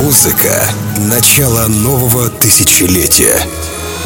Музыка — начало нового тысячелетия.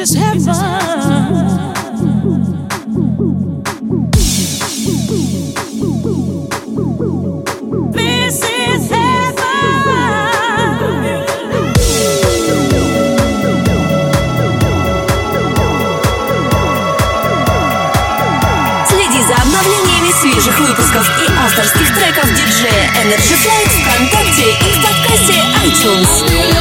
is heaven. свежих выпусков и авторских треков диджея Energy Flight ВКонтакте и в подкасте iTunes.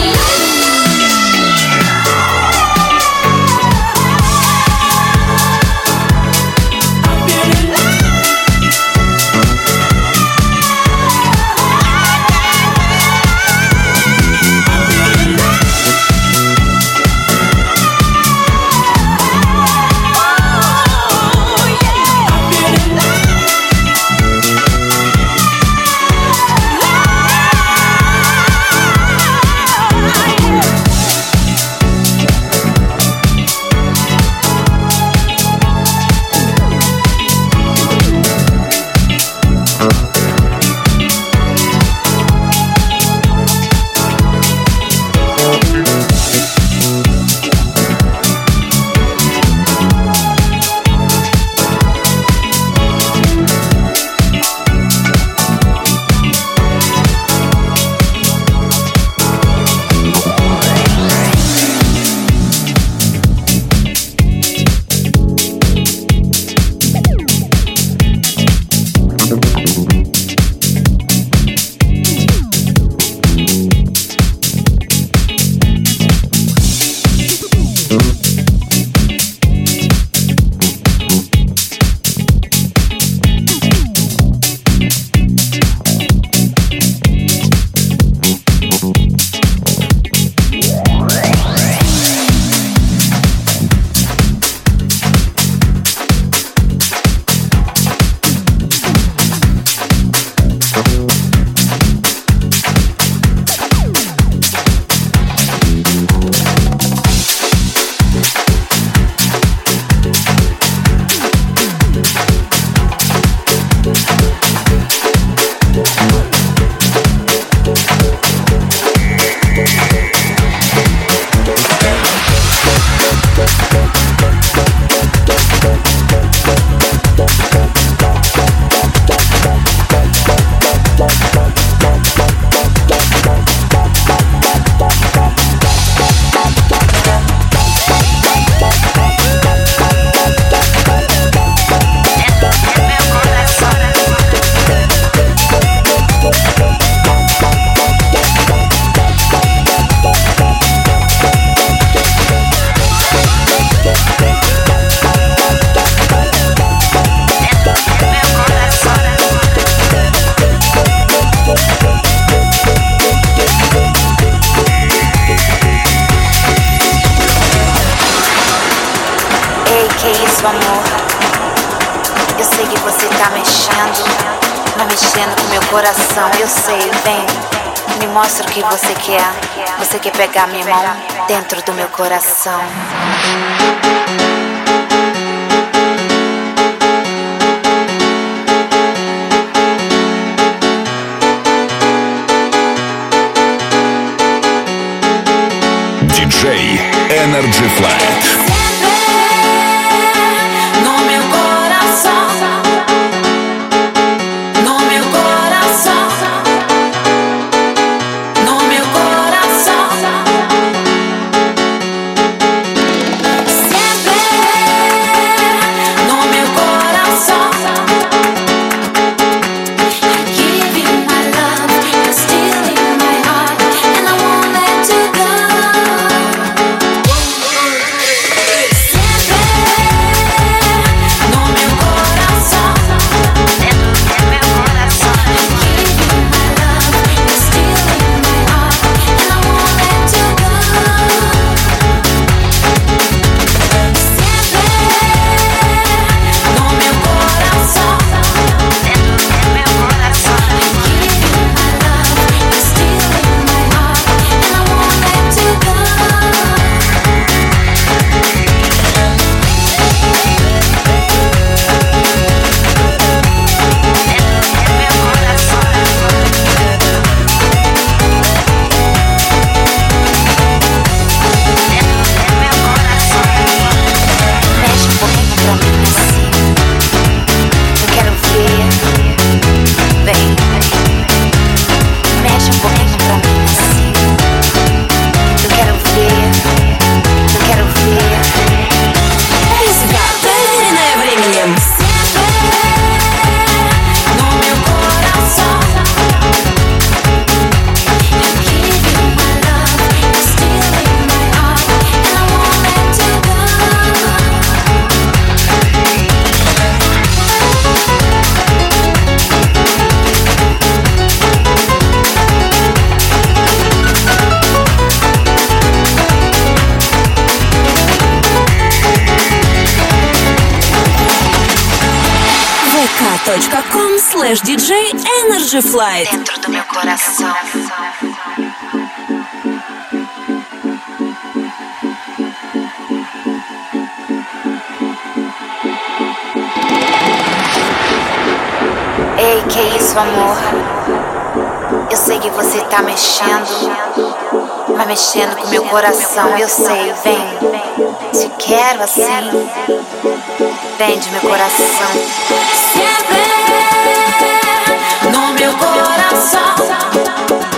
Dentro do meu coração. DJ Energy Flight. Slash DJ Energy Flight. Dentro do meu coração. Ei, que isso, amor? Eu sei que você tá mexendo, mas mexendo com meu coração. Eu sei, vem. Te quero assim, vem de meu coração. Sempre meu coração.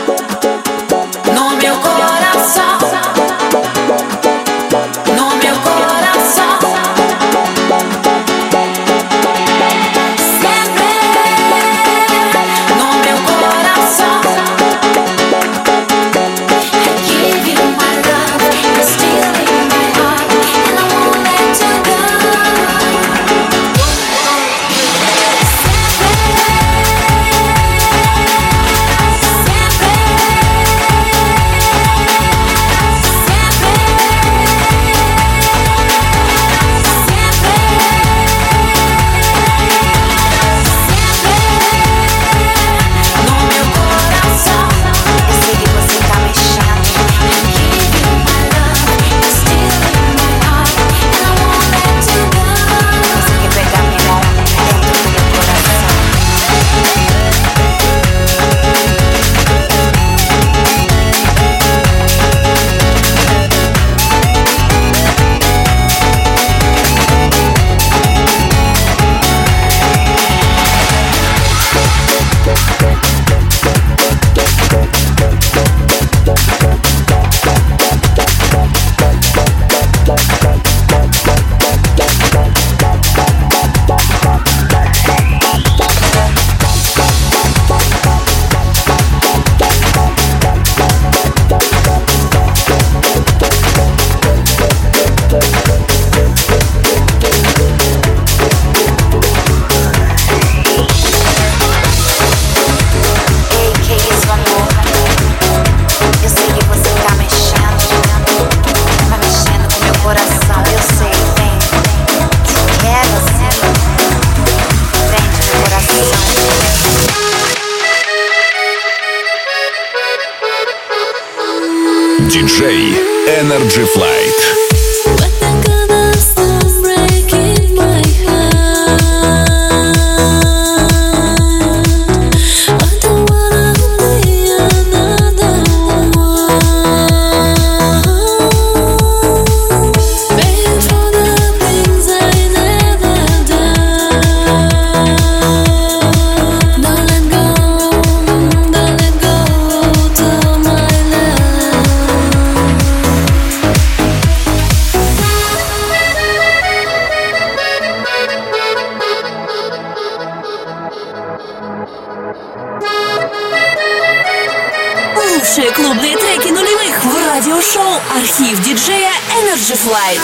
Лучшие клубные треки нулевых в радиошоу «Архив диджея Energy Flight».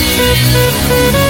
Thank you.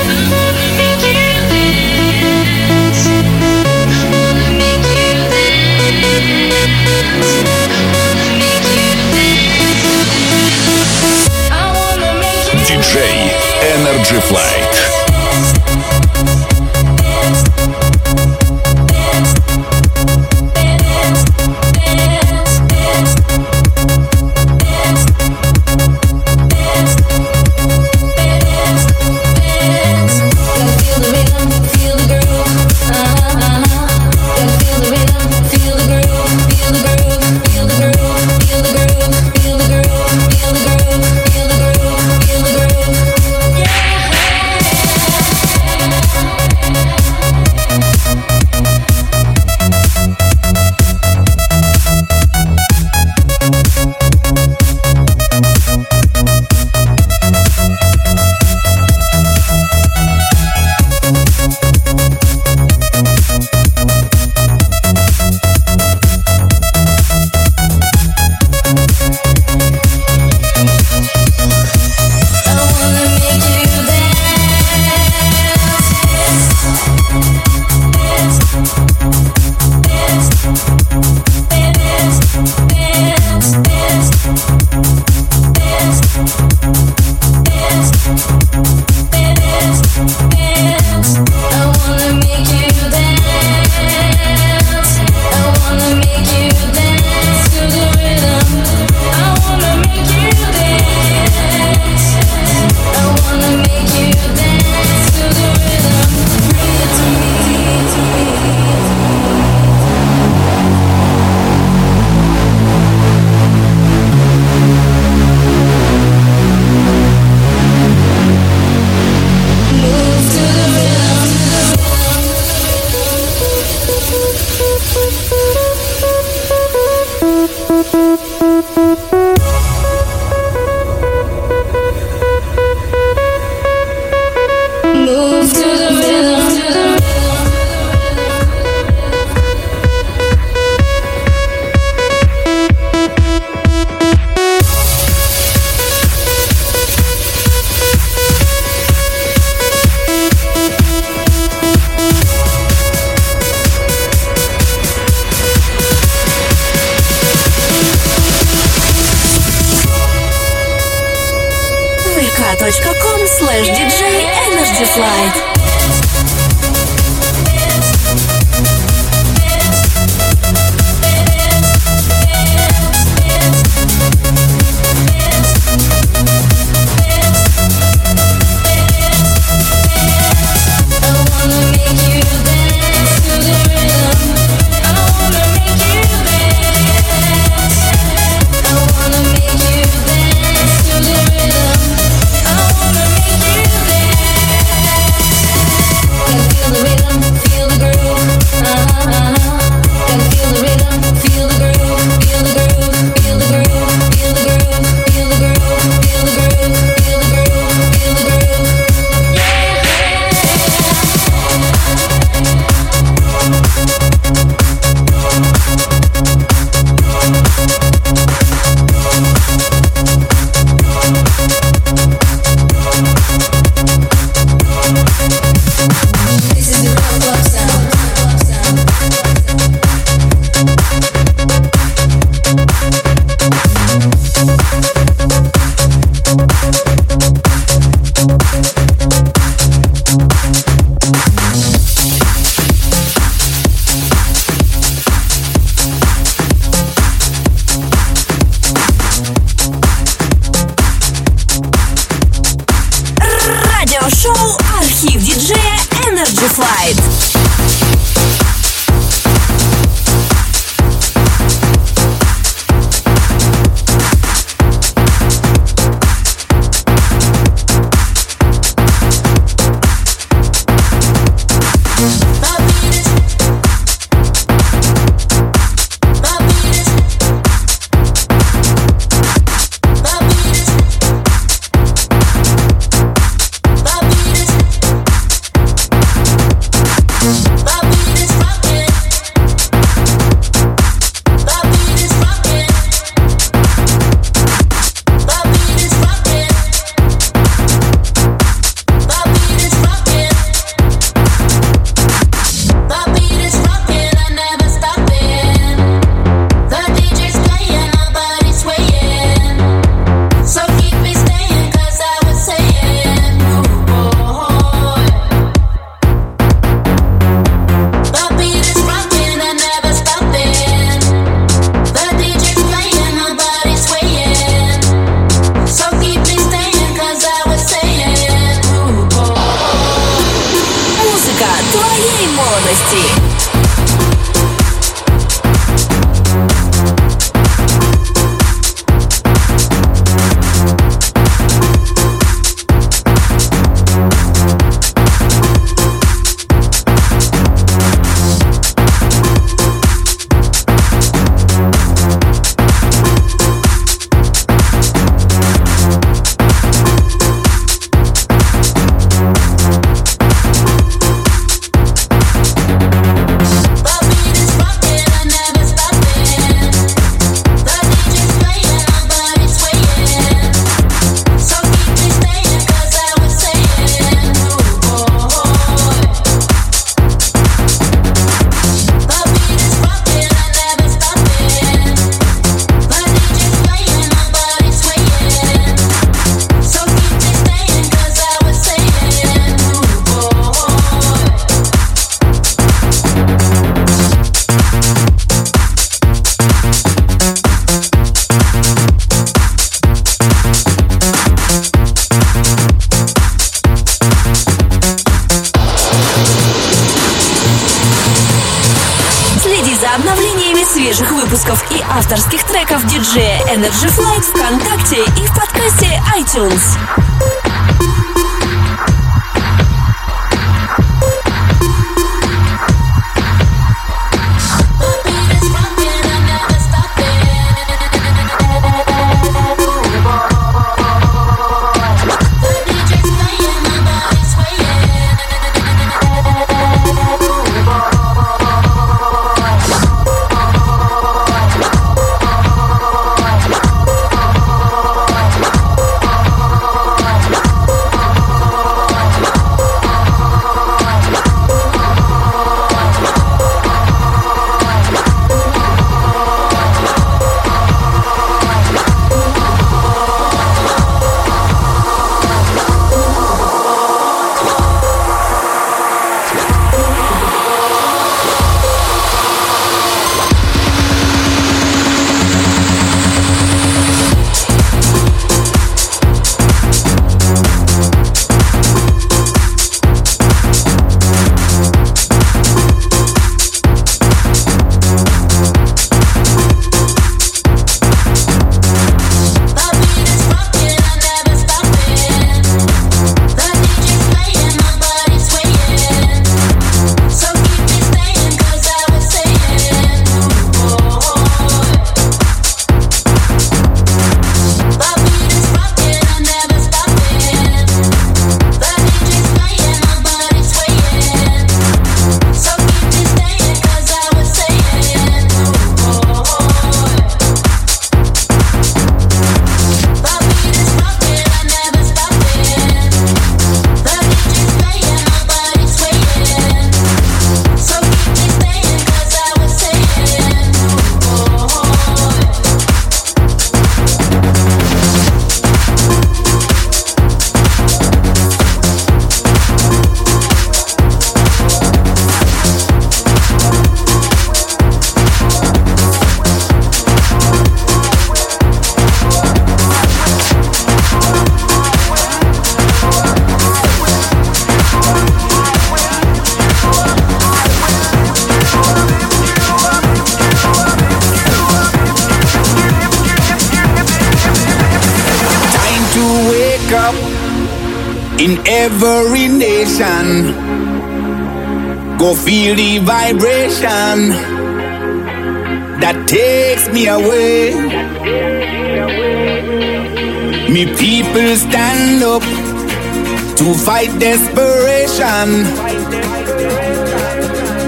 Energy in every nation. Go feel the vibration that takes me away. Me people stand up to fight desperation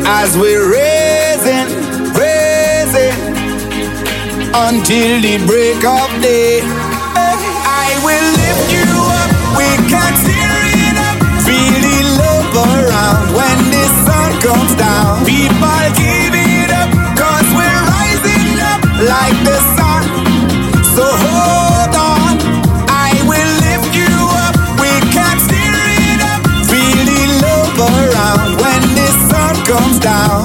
as we're raising, raising until the break of day. I will lift you up. We can't see. down. People give it up, cause we're rising up like the sun. So hold on, I will lift you up. We can steer it up, feel the love around when the sun comes down.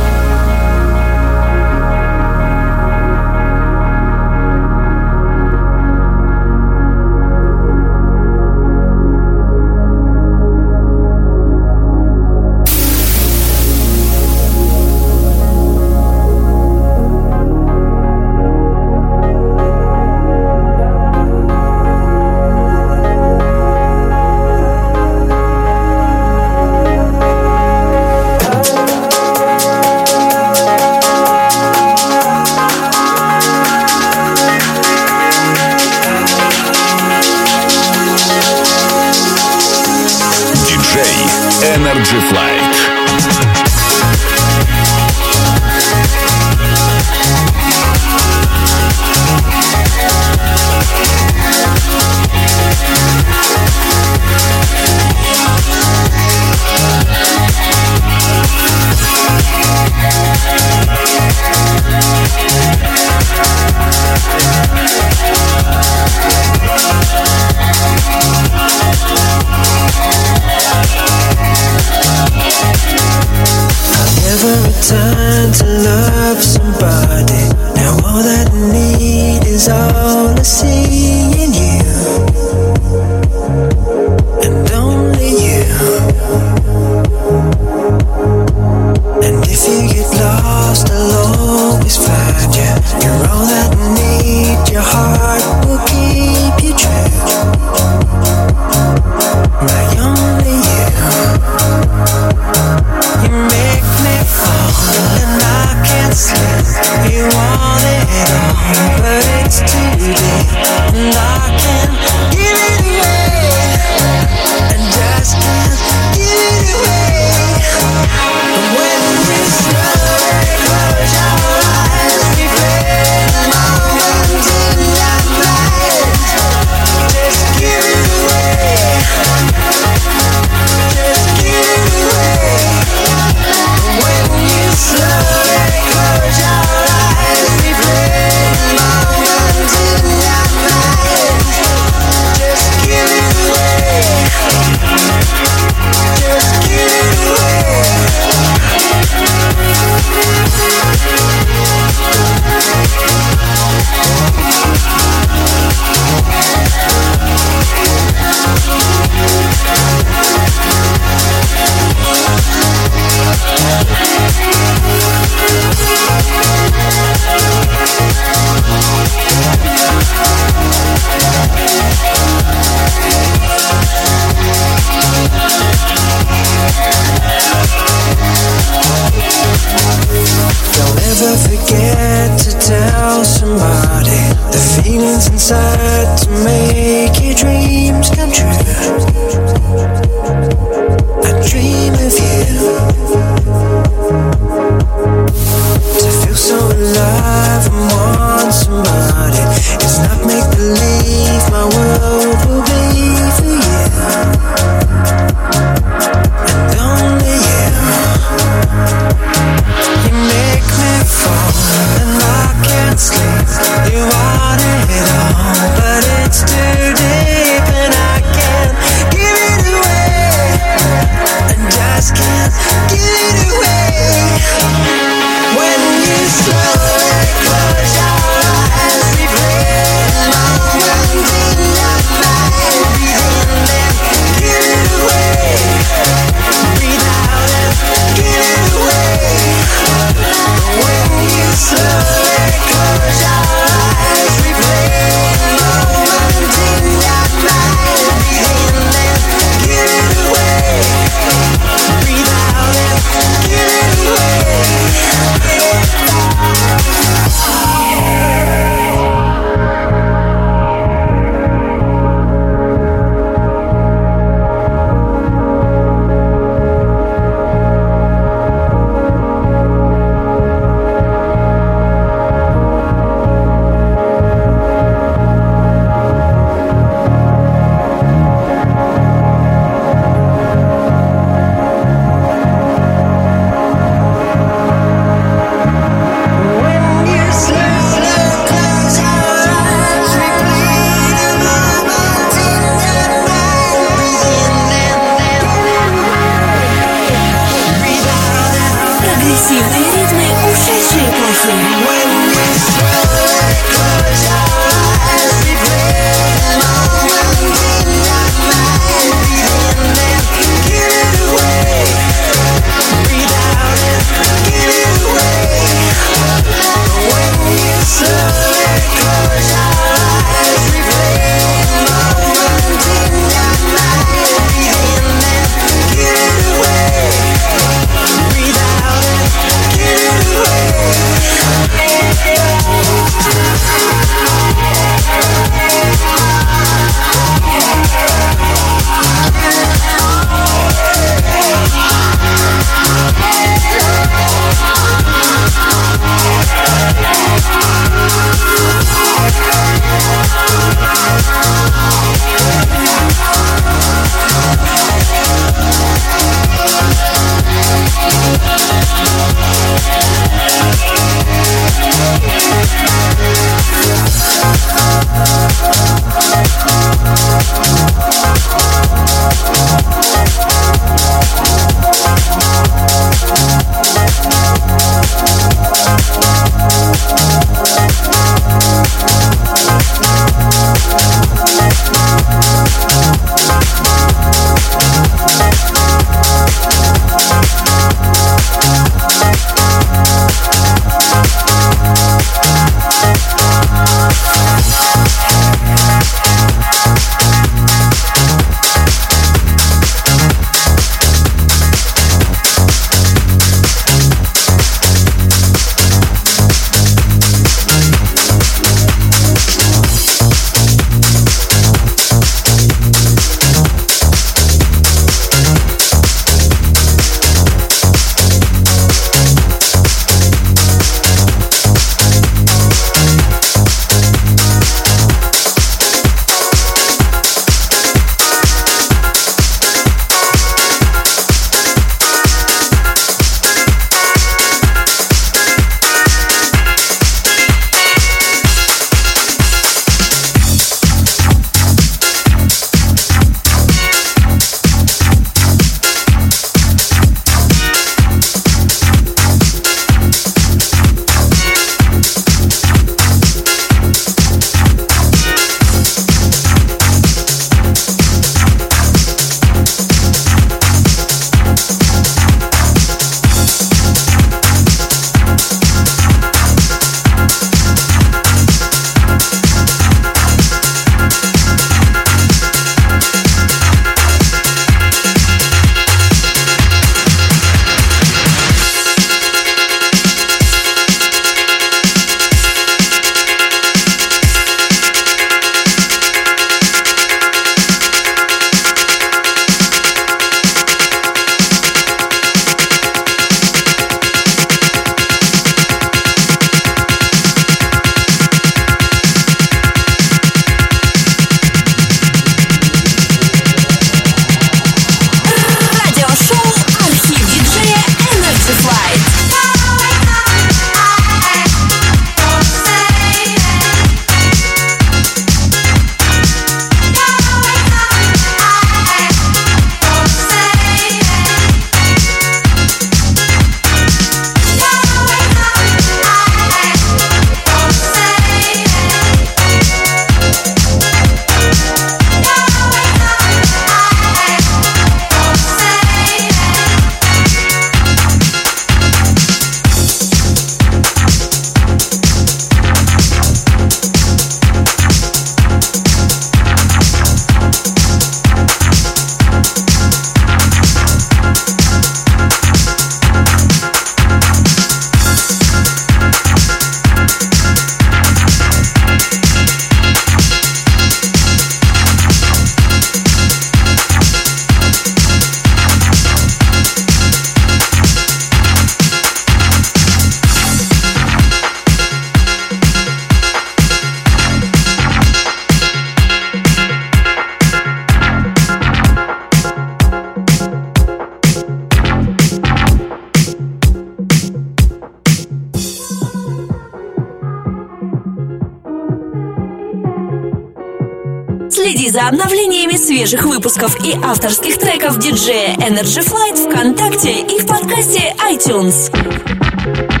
Обновлениями свежих выпусков и авторских треков диджея Energy Flight ВКонтакте и в подкасте iTunes.